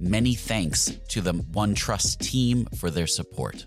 Many thanks to the OneTrust team for their support.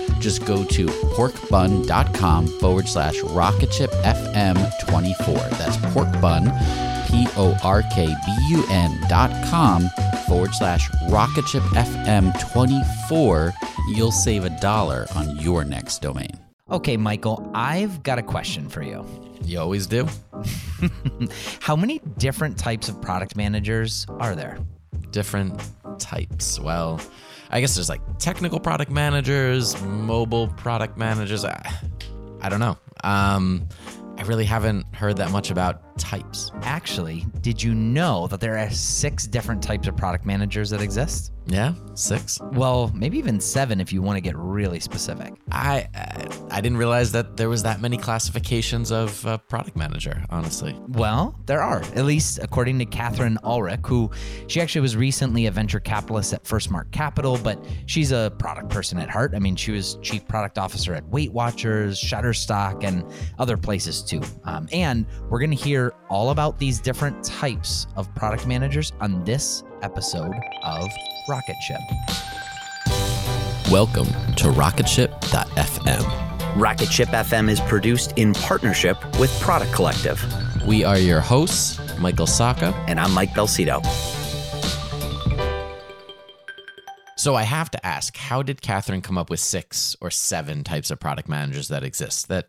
Just go to porkbun.com forward slash rocketshipfm24. That's porkbun, P O R K B U N dot com forward slash rocketshipfm24. You'll save a dollar on your next domain. Okay, Michael, I've got a question for you. You always do. How many different types of product managers are there? Different types. Well, I guess there's like technical product managers, mobile product managers. I, I don't know. Um, I really haven't heard that much about types. Actually, did you know that there are six different types of product managers that exist? Yeah, six. Well, maybe even seven if you want to get really specific. I I, I didn't realize that there was that many classifications of uh, product manager. Honestly. Well, there are, at least according to Catherine Ulrich, who she actually was recently a venture capitalist at FirstMark Capital, but she's a product person at heart. I mean, she was chief product officer at Weight Watchers, Shutterstock, and other places too. Um, and we're going to hear all about these different types of product managers on this episode of Rocket Ship. Welcome to Rocketship.fm. Rocket Ship FM is produced in partnership with Product Collective. We are your hosts, Michael Sacca. And I'm Mike Belsito. So I have to ask, how did Catherine come up with six or seven types of product managers that exist? That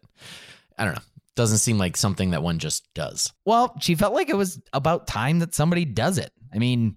I don't know. Doesn't seem like something that one just does. Well, she felt like it was about time that somebody does it. I mean,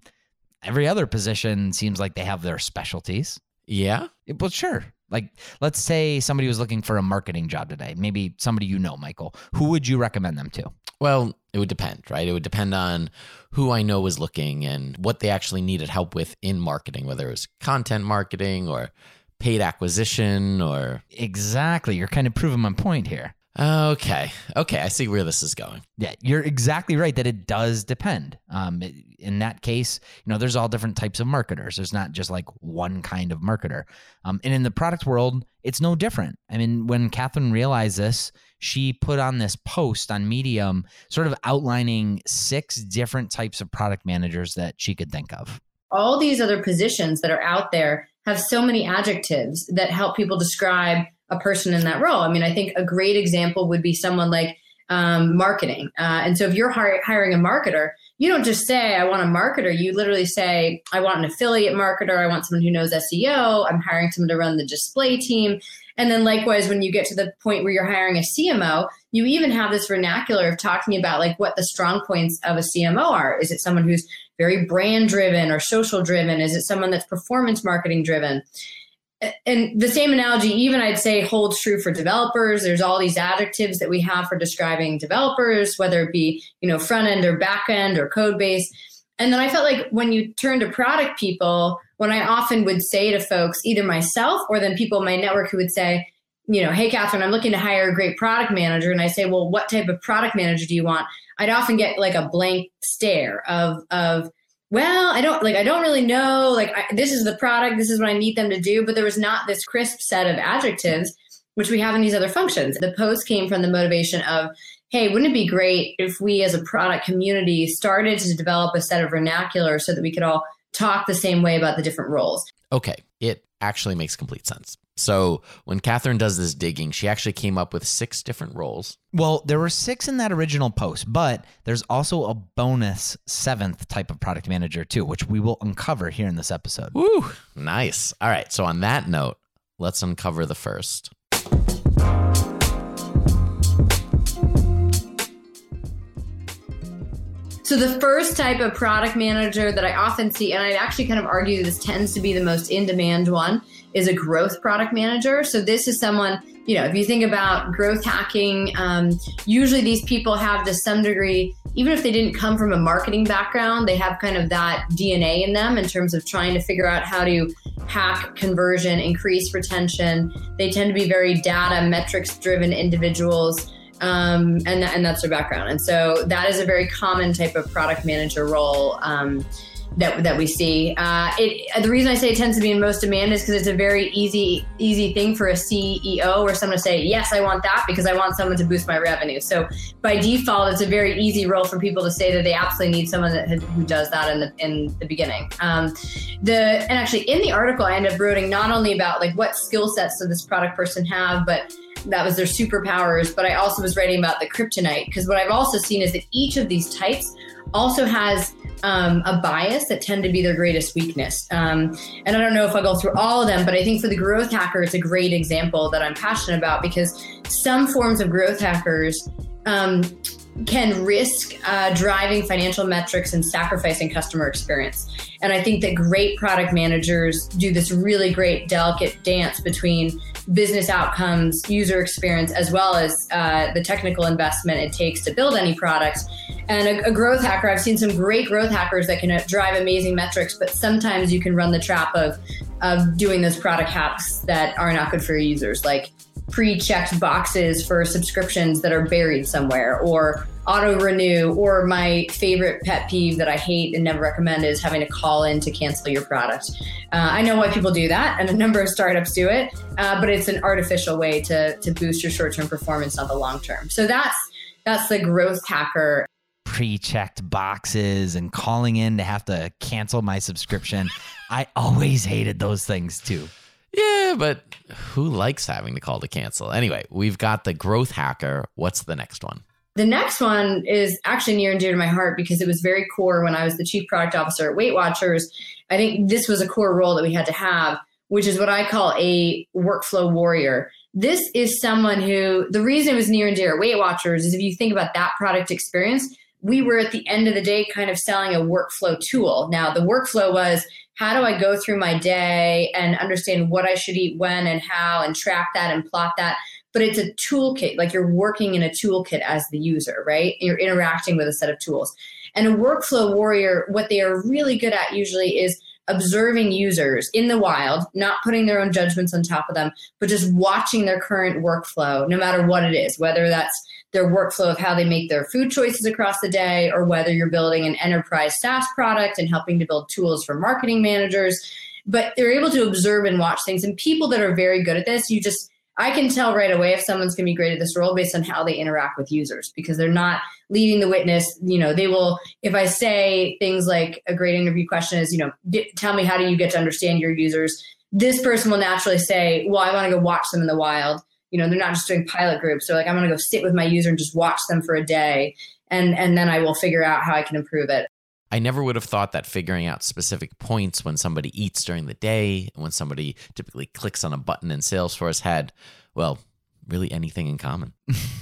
every other position seems like they have their specialties. Yeah. Well, sure. Like, let's say somebody was looking for a marketing job today. Maybe somebody you know, Michael. Who would you recommend them to? Well, it would depend, right? It would depend on who I know was looking and what they actually needed help with in marketing, whether it was content marketing or paid acquisition or Exactly. You're kind of proving my point here. Okay. Okay. I see where this is going. Yeah, you're exactly right that it does depend. Um, it- in that case, you know, there's all different types of marketers. There's not just like one kind of marketer. Um, and in the product world, it's no different. I mean, when Catherine realized this, she put on this post on Medium, sort of outlining six different types of product managers that she could think of. all these other positions that are out there have so many adjectives that help people describe a person in that role. I mean, I think a great example would be someone like um, marketing. Uh, and so if you're hi- hiring a marketer, you don't just say, I want a marketer. You literally say, I want an affiliate marketer. I want someone who knows SEO. I'm hiring someone to run the display team. And then likewise, when you get to the point where you're hiring a CMO, you even have this vernacular of talking about like what the strong points of a CMO are. Is it someone who's very brand driven or social driven? Is it someone that's performance marketing driven? And the same analogy, even I'd say, holds true for developers. There's all these adjectives that we have for describing developers, whether it be you know front end or back end or code base. And then I felt like when you turn to product people, when I often would say to folks, either myself or then people in my network who would say, you know, hey, Catherine, I'm looking to hire a great product manager. And I say, well, what type of product manager do you want? I'd often get like a blank stare of, of, well, I don't like, I don't really know. Like, I, this is the product, this is what I need them to do. But there was not this crisp set of adjectives, which we have in these other functions. The post came from the motivation of, hey, wouldn't it be great if we as a product community started to develop a set of vernacular so that we could all talk the same way about the different roles? Okay. It actually makes complete sense. So when Catherine does this digging, she actually came up with six different roles. Well, there were six in that original post, but there's also a bonus seventh type of product manager too, which we will uncover here in this episode. Woo! Nice. All right. So on that note, let's uncover the first. So the first type of product manager that I often see, and I'd actually kind of argue this tends to be the most in-demand one, is a growth product manager. So this is someone, you know, if you think about growth hacking, um, usually these people have to some degree, even if they didn't come from a marketing background, they have kind of that DNA in them in terms of trying to figure out how to hack conversion, increase retention. They tend to be very data metrics driven individuals um, and and that's their background. And so that is a very common type of product manager role um, that that we see. Uh, it the reason I say it tends to be in most demand is because it's a very easy easy thing for a CEO or someone to say yes, I want that because I want someone to boost my revenue. So by default, it's a very easy role for people to say that they absolutely need someone that, who does that in the in the beginning. Um, the and actually in the article, I ended up writing not only about like what skill sets does this product person have, but that was their superpowers. But I also was writing about the kryptonite because what I've also seen is that each of these types also has um, a bias that tend to be their greatest weakness. Um, and I don't know if I'll go through all of them, but I think for the growth hacker, it's a great example that I'm passionate about because some forms of growth hackers um, can risk uh, driving financial metrics and sacrificing customer experience. And I think that great product managers do this really great, delicate dance between business outcomes, user experience, as well as uh, the technical investment it takes to build any product. And a, a, growth hacker, I've seen some great growth hackers that can uh, drive amazing metrics, but sometimes you can run the trap of of doing those product hacks that are not good for your users, like pre-checked boxes for subscriptions that are buried somewhere, or auto renew, or my favorite pet peeve that I hate and never recommend is having to call in to cancel your product. Uh, I know why people do that, and a number of startups do it, uh, but it's an artificial way to to boost your short-term performance, not the long term. So that's that's the growth hacker pre-checked boxes and calling in to have to cancel my subscription. I always hated those things too. But who likes having to call to cancel? Anyway, we've got the growth hacker. What's the next one? The next one is actually near and dear to my heart because it was very core when I was the chief product officer at Weight Watchers. I think this was a core role that we had to have, which is what I call a workflow warrior. This is someone who, the reason it was near and dear at Weight Watchers is if you think about that product experience, we were at the end of the day kind of selling a workflow tool. Now, the workflow was how do I go through my day and understand what I should eat when and how and track that and plot that. But it's a toolkit, like you're working in a toolkit as the user, right? You're interacting with a set of tools. And a workflow warrior, what they are really good at usually is observing users in the wild, not putting their own judgments on top of them, but just watching their current workflow, no matter what it is, whether that's their workflow of how they make their food choices across the day, or whether you're building an enterprise SaaS product and helping to build tools for marketing managers. But they're able to observe and watch things. And people that are very good at this, you just I can tell right away if someone's going to be great at this role based on how they interact with users because they're not leading the witness. You know, they will, if I say things like a great interview question is, you know, tell me how do you get to understand your users? This person will naturally say, well, I want to go watch them in the wild. You know, they're not just doing pilot groups. They're like, I'm going to go sit with my user and just watch them for a day. And, and then I will figure out how I can improve it. I never would have thought that figuring out specific points when somebody eats during the day, and when somebody typically clicks on a button in Salesforce had, well, really anything in common.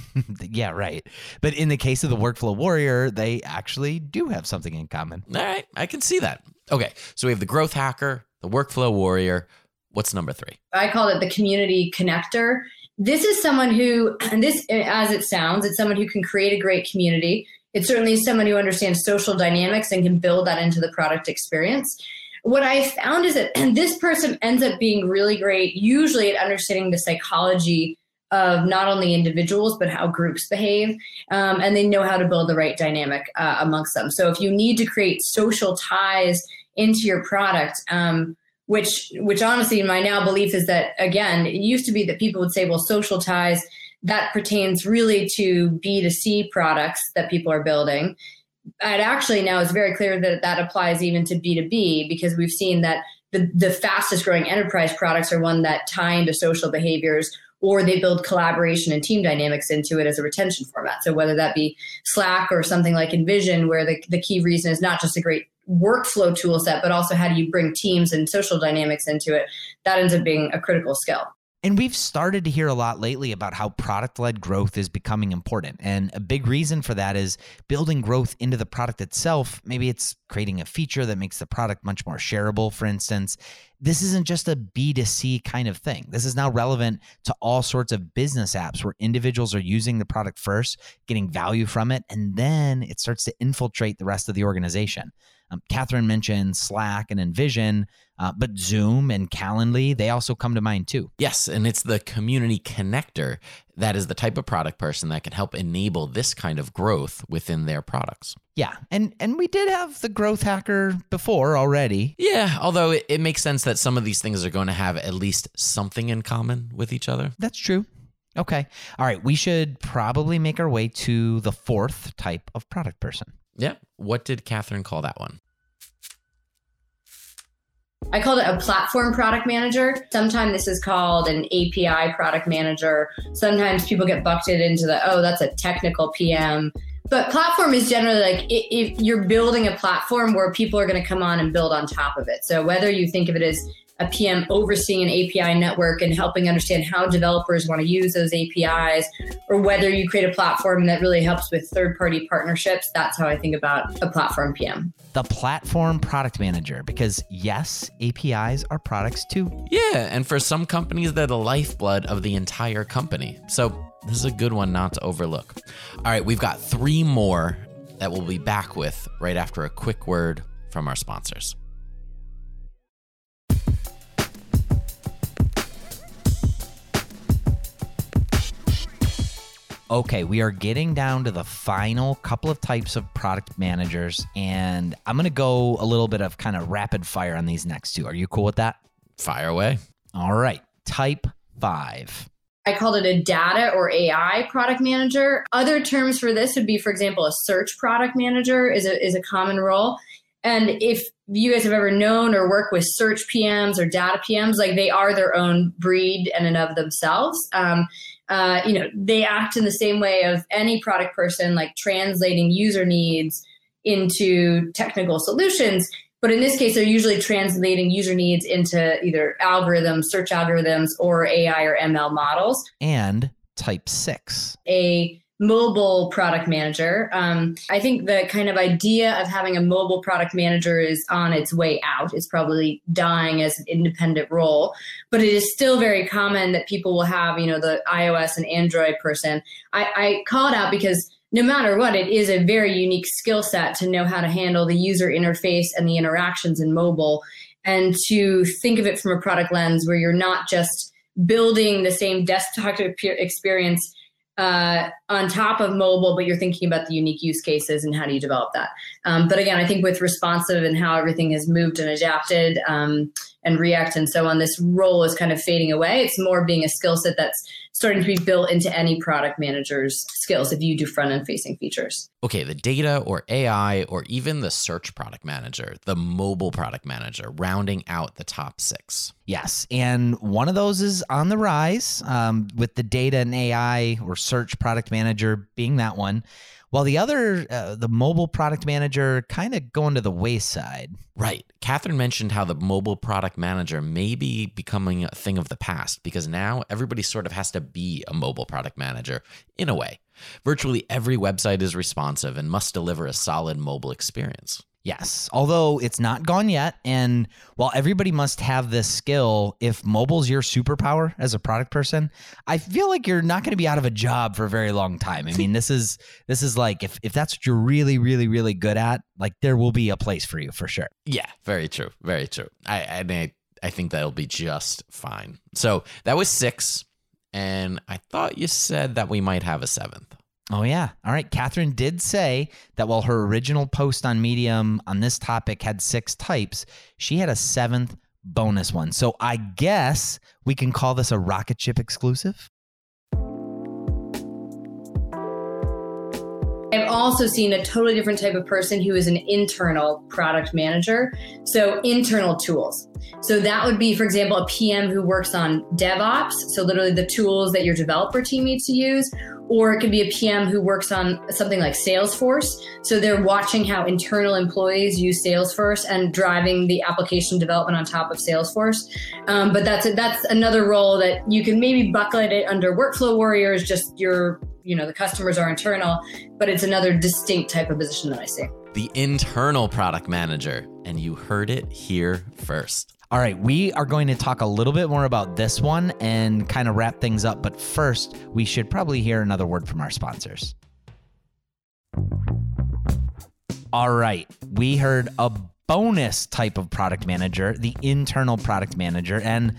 yeah, right. But in the case of the workflow warrior, they actually do have something in common. All right, I can see that. Okay, so we have the growth hacker, the workflow warrior. What's number three? I call it the community connector. This is someone who, and this, as it sounds, it's someone who can create a great community it certainly someone who understands social dynamics and can build that into the product experience. What I found is that this person ends up being really great, usually at understanding the psychology of not only individuals but how groups behave, um, and they know how to build the right dynamic uh, amongst them. So if you need to create social ties into your product, um, which which honestly my now belief is that again, it used to be that people would say, well, social ties that pertains really to B2C products that people are building. And actually now it's very clear that that applies even to B2B because we've seen that the, the fastest growing enterprise products are one that tie into social behaviors or they build collaboration and team dynamics into it as a retention format. So whether that be Slack or something like InVision where the, the key reason is not just a great workflow tool set, but also how do you bring teams and social dynamics into it, that ends up being a critical skill. And we've started to hear a lot lately about how product led growth is becoming important. And a big reason for that is building growth into the product itself. Maybe it's creating a feature that makes the product much more shareable, for instance. This isn't just a B2C kind of thing. This is now relevant to all sorts of business apps where individuals are using the product first, getting value from it, and then it starts to infiltrate the rest of the organization. Um, Catherine mentioned Slack and InVision, uh, but Zoom and Calendly, they also come to mind too. Yes, and it's the community connector that is the type of product person that can help enable this kind of growth within their products. Yeah, and and we did have the growth hacker before already. Yeah, although it, it makes sense that some of these things are going to have at least something in common with each other. That's true. Okay. All right. We should probably make our way to the fourth type of product person. Yeah. What did Catherine call that one? I called it a platform product manager. Sometimes this is called an API product manager. Sometimes people get bucketed into the, oh, that's a technical PM. But platform is generally like if you're building a platform where people are going to come on and build on top of it. So whether you think of it as a PM overseeing an API network and helping understand how developers want to use those APIs, or whether you create a platform that really helps with third party partnerships. That's how I think about a platform PM. The platform product manager, because yes, APIs are products too. Yeah, and for some companies, they're the lifeblood of the entire company. So this is a good one not to overlook. All right, we've got three more that we'll be back with right after a quick word from our sponsors. Okay, we are getting down to the final couple of types of product managers, and I'm going to go a little bit of kind of rapid fire on these next two. Are you cool with that? Fire away. All right. Type five. I called it a data or AI product manager. Other terms for this would be, for example, a search product manager is a, is a common role. And if you guys have ever known or worked with search PMs or data PMs, like they are their own breed in and of themselves. Um, uh, you know, they act in the same way of any product person, like translating user needs into technical solutions. But in this case, they're usually translating user needs into either algorithms, search algorithms, or AI or ML models. And type six. A mobile product manager. Um, I think the kind of idea of having a mobile product manager is on its way out. It's probably dying as an independent role, but it is still very common that people will have, you know, the iOS and Android person. I, I call it out because no matter what, it is a very unique skill set to know how to handle the user interface and the interactions in mobile and to think of it from a product lens where you're not just building the same desktop experience uh, on top of mobile, but you're thinking about the unique use cases and how do you develop that. Um, but again, I think with responsive and how everything has moved and adapted um, and React and so on, this role is kind of fading away. It's more being a skill set that's starting to be built into any product manager's skills if you do front end facing features. Okay, the data or AI or even the search product manager, the mobile product manager, rounding out the top six. Yes. And one of those is on the rise um, with the data and AI or search product manager being that one while the other, uh, the mobile product manager, kind of going to the wayside. Right. Catherine mentioned how the mobile product manager may be becoming a thing of the past because now everybody sort of has to be a mobile product manager in a way. Virtually every website is responsive and must deliver a solid mobile experience. Yes, although it's not gone yet. And while everybody must have this skill, if mobile's your superpower as a product person, I feel like you're not going to be out of a job for a very long time. I mean, this is this is like if if that's what you're really, really, really good at, like there will be a place for you for sure. Yeah, very true, very true. I I I think that'll be just fine. So that was six, and I thought you said that we might have a seventh. Oh, yeah. All right. Catherine did say that while her original post on Medium on this topic had six types, she had a seventh bonus one. So I guess we can call this a rocket ship exclusive. I've also seen a totally different type of person who is an internal product manager. So, internal tools. So, that would be, for example, a PM who works on DevOps. So, literally the tools that your developer team needs to use, or it could be a PM who works on something like Salesforce. So they're watching how internal employees use Salesforce and driving the application development on top of Salesforce. Um, but that's a, that's another role that you can maybe bucket it under workflow warriors. Just your you know the customers are internal, but it's another distinct type of position that I see. The internal product manager, and you heard it here first. All right, we are going to talk a little bit more about this one and kind of wrap things up. But first, we should probably hear another word from our sponsors. All right, we heard a bonus type of product manager, the internal product manager. And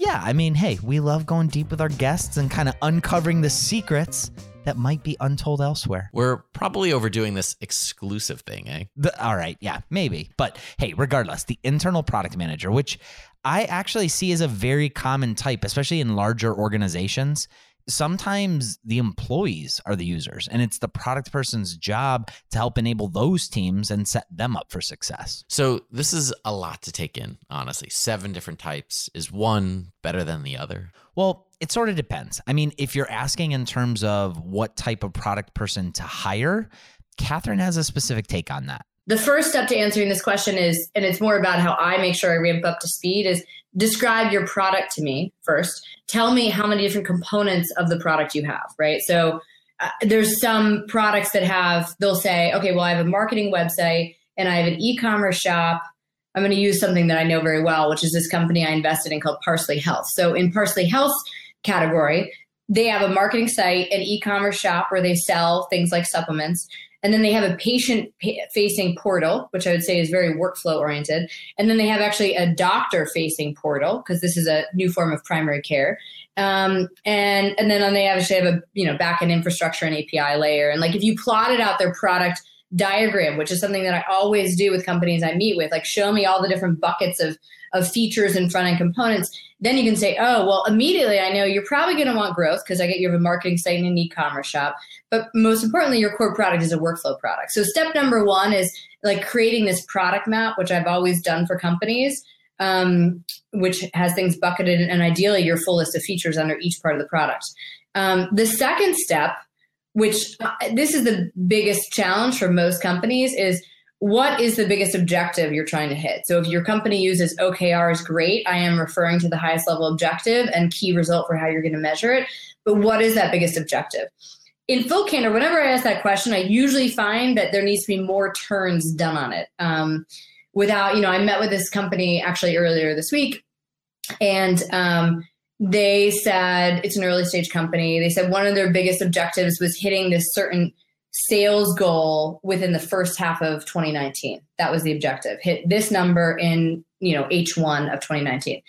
yeah, I mean, hey, we love going deep with our guests and kind of uncovering the secrets that might be untold elsewhere. We're probably overdoing this exclusive thing, eh? The, all right, yeah, maybe. But hey, regardless, the internal product manager, which I actually see as a very common type, especially in larger organizations. Sometimes the employees are the users, and it's the product person's job to help enable those teams and set them up for success. So, this is a lot to take in, honestly. Seven different types. Is one better than the other? Well, it sort of depends. I mean, if you're asking in terms of what type of product person to hire, Catherine has a specific take on that. The first step to answering this question is, and it's more about how I make sure I ramp up to speed, is describe your product to me first. Tell me how many different components of the product you have, right? So uh, there's some products that have, they'll say, okay, well, I have a marketing website and I have an e commerce shop I'm going to use something that I know very well, which is this company I invested in called Parsley Health. So in Parsley Health category, they have a marketing site, an e-commerce shop where they sell things like supplements, and then they have a patient facing portal, which I would say is very workflow oriented. And then they have actually a doctor facing portal because this is a new form of primary care. Um, and and then they actually have a you know backend infrastructure and API layer. And like if you plotted out their product diagram, which is something that I always do with companies I meet with. Like, show me all the different buckets of of features and front end components. Then you can say, oh, well, immediately I know you're probably going to want growth because I get you have a marketing site and an e-commerce shop. But most importantly, your core product is a workflow product. So step number one is like creating this product map, which I've always done for companies. Um, which has things bucketed and ideally your full list of features under each part of the product. Um, the second step which uh, this is the biggest challenge for most companies is what is the biggest objective you're trying to hit? So if your company uses okrs great i am referring to the highest level objective and key result for how you're going to measure it but what is that biggest objective? In full candor whenever i ask that question i usually find that there needs to be more turns done on it. Um, without you know i met with this company actually earlier this week and um, they said it's an early stage company. They said one of their biggest objectives was hitting this certain sales goal within the first half of 2019. That was the objective. Hit this number in, you know, H1 of 2019.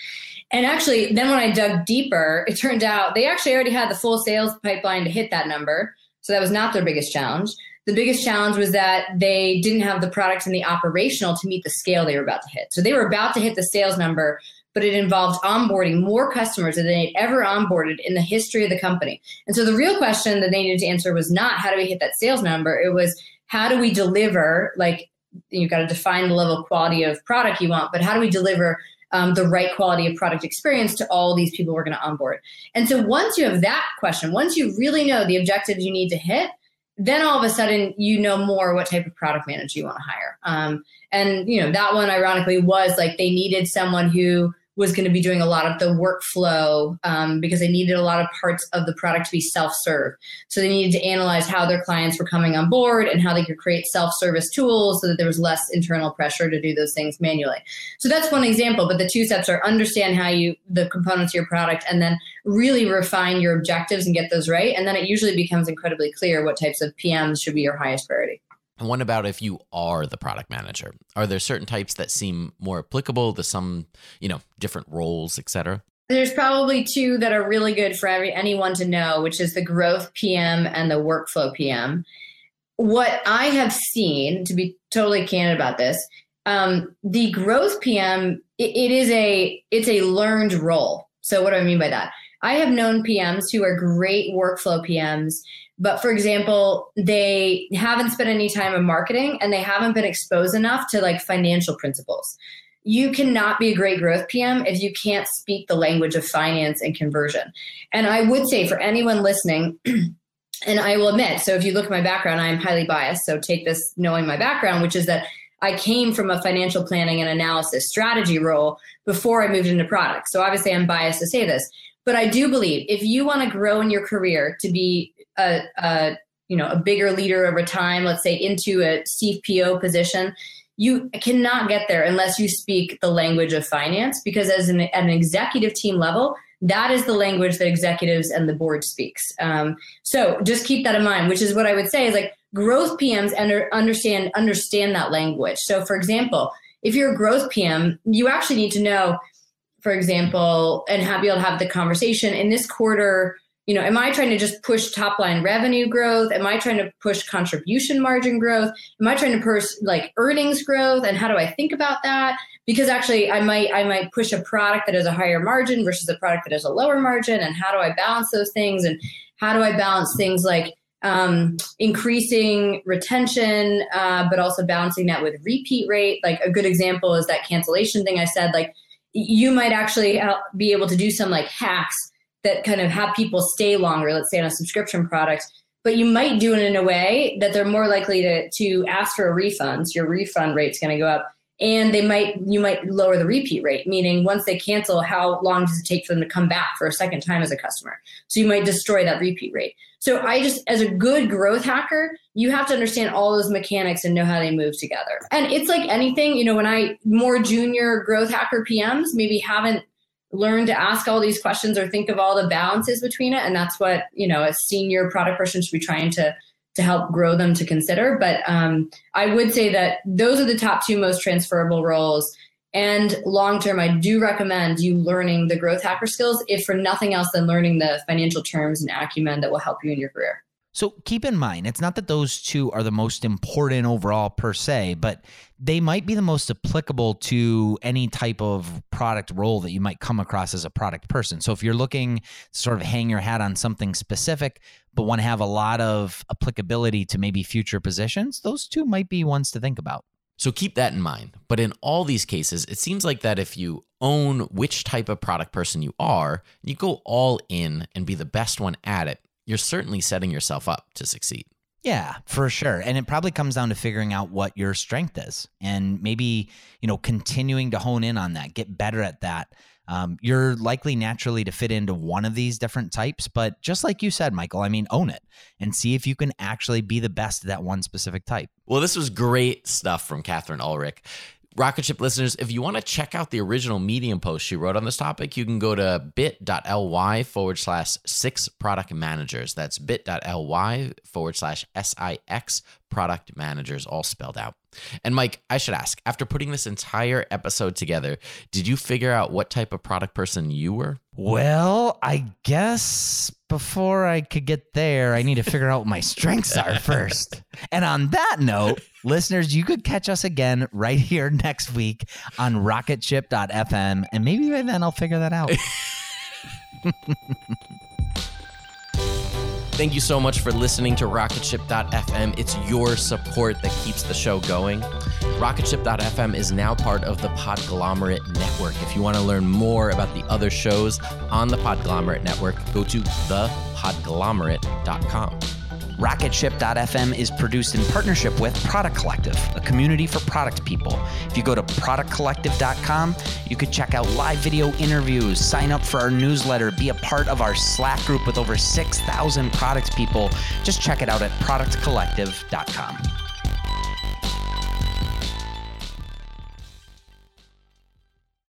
And actually, then when I dug deeper, it turned out they actually already had the full sales pipeline to hit that number. So that was not their biggest challenge. The biggest challenge was that they didn't have the products and the operational to meet the scale they were about to hit. So they were about to hit the sales number, but it involved onboarding more customers than they'd ever onboarded in the history of the company. And so the real question that they needed to answer was not how do we hit that sales number? It was how do we deliver, like, you've got to define the level of quality of product you want, but how do we deliver um, the right quality of product experience to all these people we're going to onboard? And so once you have that question, once you really know the objectives you need to hit, then all of a sudden you know more what type of product manager you want to hire. Um, and you know that one ironically was like they needed someone who was going to be doing a lot of the workflow um, because they needed a lot of parts of the product to be self-serve. So they needed to analyze how their clients were coming on board and how they could create self-service tools so that there was less internal pressure to do those things manually. So that's one example. But the two steps are understand how you the components of your product and then really refine your objectives and get those right. And then it usually becomes incredibly clear what types of PMs should be your highest priority. And what about if you are the product manager? Are there certain types that seem more applicable to some, you know, different roles, etc.? There's probably two that are really good for every, anyone to know, which is the growth PM and the workflow PM. What I have seen, to be totally candid about this, um, the growth PM it, it is a it's a learned role. So what do I mean by that? I have known PMs who are great workflow PMs but for example, they haven't spent any time in marketing and they haven't been exposed enough to like financial principles. You cannot be a great growth PM if you can't speak the language of finance and conversion. And I would say for anyone listening, and I will admit, so if you look at my background, I'm highly biased. So take this knowing my background, which is that I came from a financial planning and analysis strategy role before I moved into product. So obviously I'm biased to say this, but I do believe if you want to grow in your career to be a, a you know a bigger leader over time, let's say into a CPO position, you cannot get there unless you speak the language of finance because as an, at an executive team level that is the language that executives and the board speaks. Um, so just keep that in mind which is what i would say is like growth pms under, understand understand that language. So for example if you're a growth pm you actually need to know for example and have, be able to have the conversation in this quarter you know, am I trying to just push top line revenue growth? Am I trying to push contribution margin growth? Am I trying to push like earnings growth? And how do I think about that? Because actually I might I might push a product that has a higher margin versus a product that has a lower margin. And how do I balance those things? And how do I balance things like um, increasing retention, uh, but also balancing that with repeat rate? Like a good example is that cancellation thing I said, like you might actually uh, be able to do some like hacks that kind of have people stay longer, let's say on a subscription product, but you might do it in a way that they're more likely to, to ask for a refund. So your refund rate's going to go up. And they might you might lower the repeat rate, meaning once they cancel, how long does it take for them to come back for a second time as a customer? So you might destroy that repeat rate. So I just, as a good growth hacker, you have to understand all those mechanics and know how they move together. And it's like anything, you know, when I more junior growth hacker PMs maybe haven't learned to ask all these questions or think of all the balances between it and that's what you know a senior product person should be trying to to help grow them to consider. But um, i would say that those are the top two most transferable roles. And long term i do recommend you learning the growth hacker skills if for nothing else than learning the financial terms and acumen that will help you in your career so keep in mind, it's not that those two are the most important overall per se, but they might be the most applicable to any type of product role that you might come across as a product person. So if you're looking to sort of hang your hat on something specific, but want to have a lot of applicability to maybe future positions, those two might be ones to think about. So keep that in mind. But in all these cases, it seems like that if you own which type of product person you are, you go all in and be the best one at it, you're certainly setting yourself up to succeed. Yeah, for sure. And it probably comes down to figuring out what your strength is and maybe, you know, continuing to hone in on that, get better at that. Um, you're likely naturally to fit into one of these different types, but just like you said, Michael, I mean, own it and see if you can actually be the best at that one specific type. Well, this was great stuff from Catherine Ulrich Rocket Ship listeners, if you want to check out the original Medium post she wrote on this topic, you can go to bit.ly forward slash six product managers. That's bit.ly forward slash SIX product managers, all spelled out. And Mike, I should ask, after putting this entire episode together, did you figure out what type of product person you were? Well, I guess before I could get there, I need to figure out what my strengths are first. And on that note, listeners, you could catch us again right here next week on rocketship.fm. And maybe by then I'll figure that out. Thank you so much for listening to Rocketship.fm. It's your support that keeps the show going. Rocketship.fm is now part of the Podglomerate Network. If you want to learn more about the other shows on the Podglomerate Network, go to thepodglomerate.com. Rocketship.fm is produced in partnership with Product Collective, a community for product people. If you go to productcollective.com, you could check out live video interviews, sign up for our newsletter, be a part of our Slack group with over 6,000 product people. Just check it out at productcollective.com.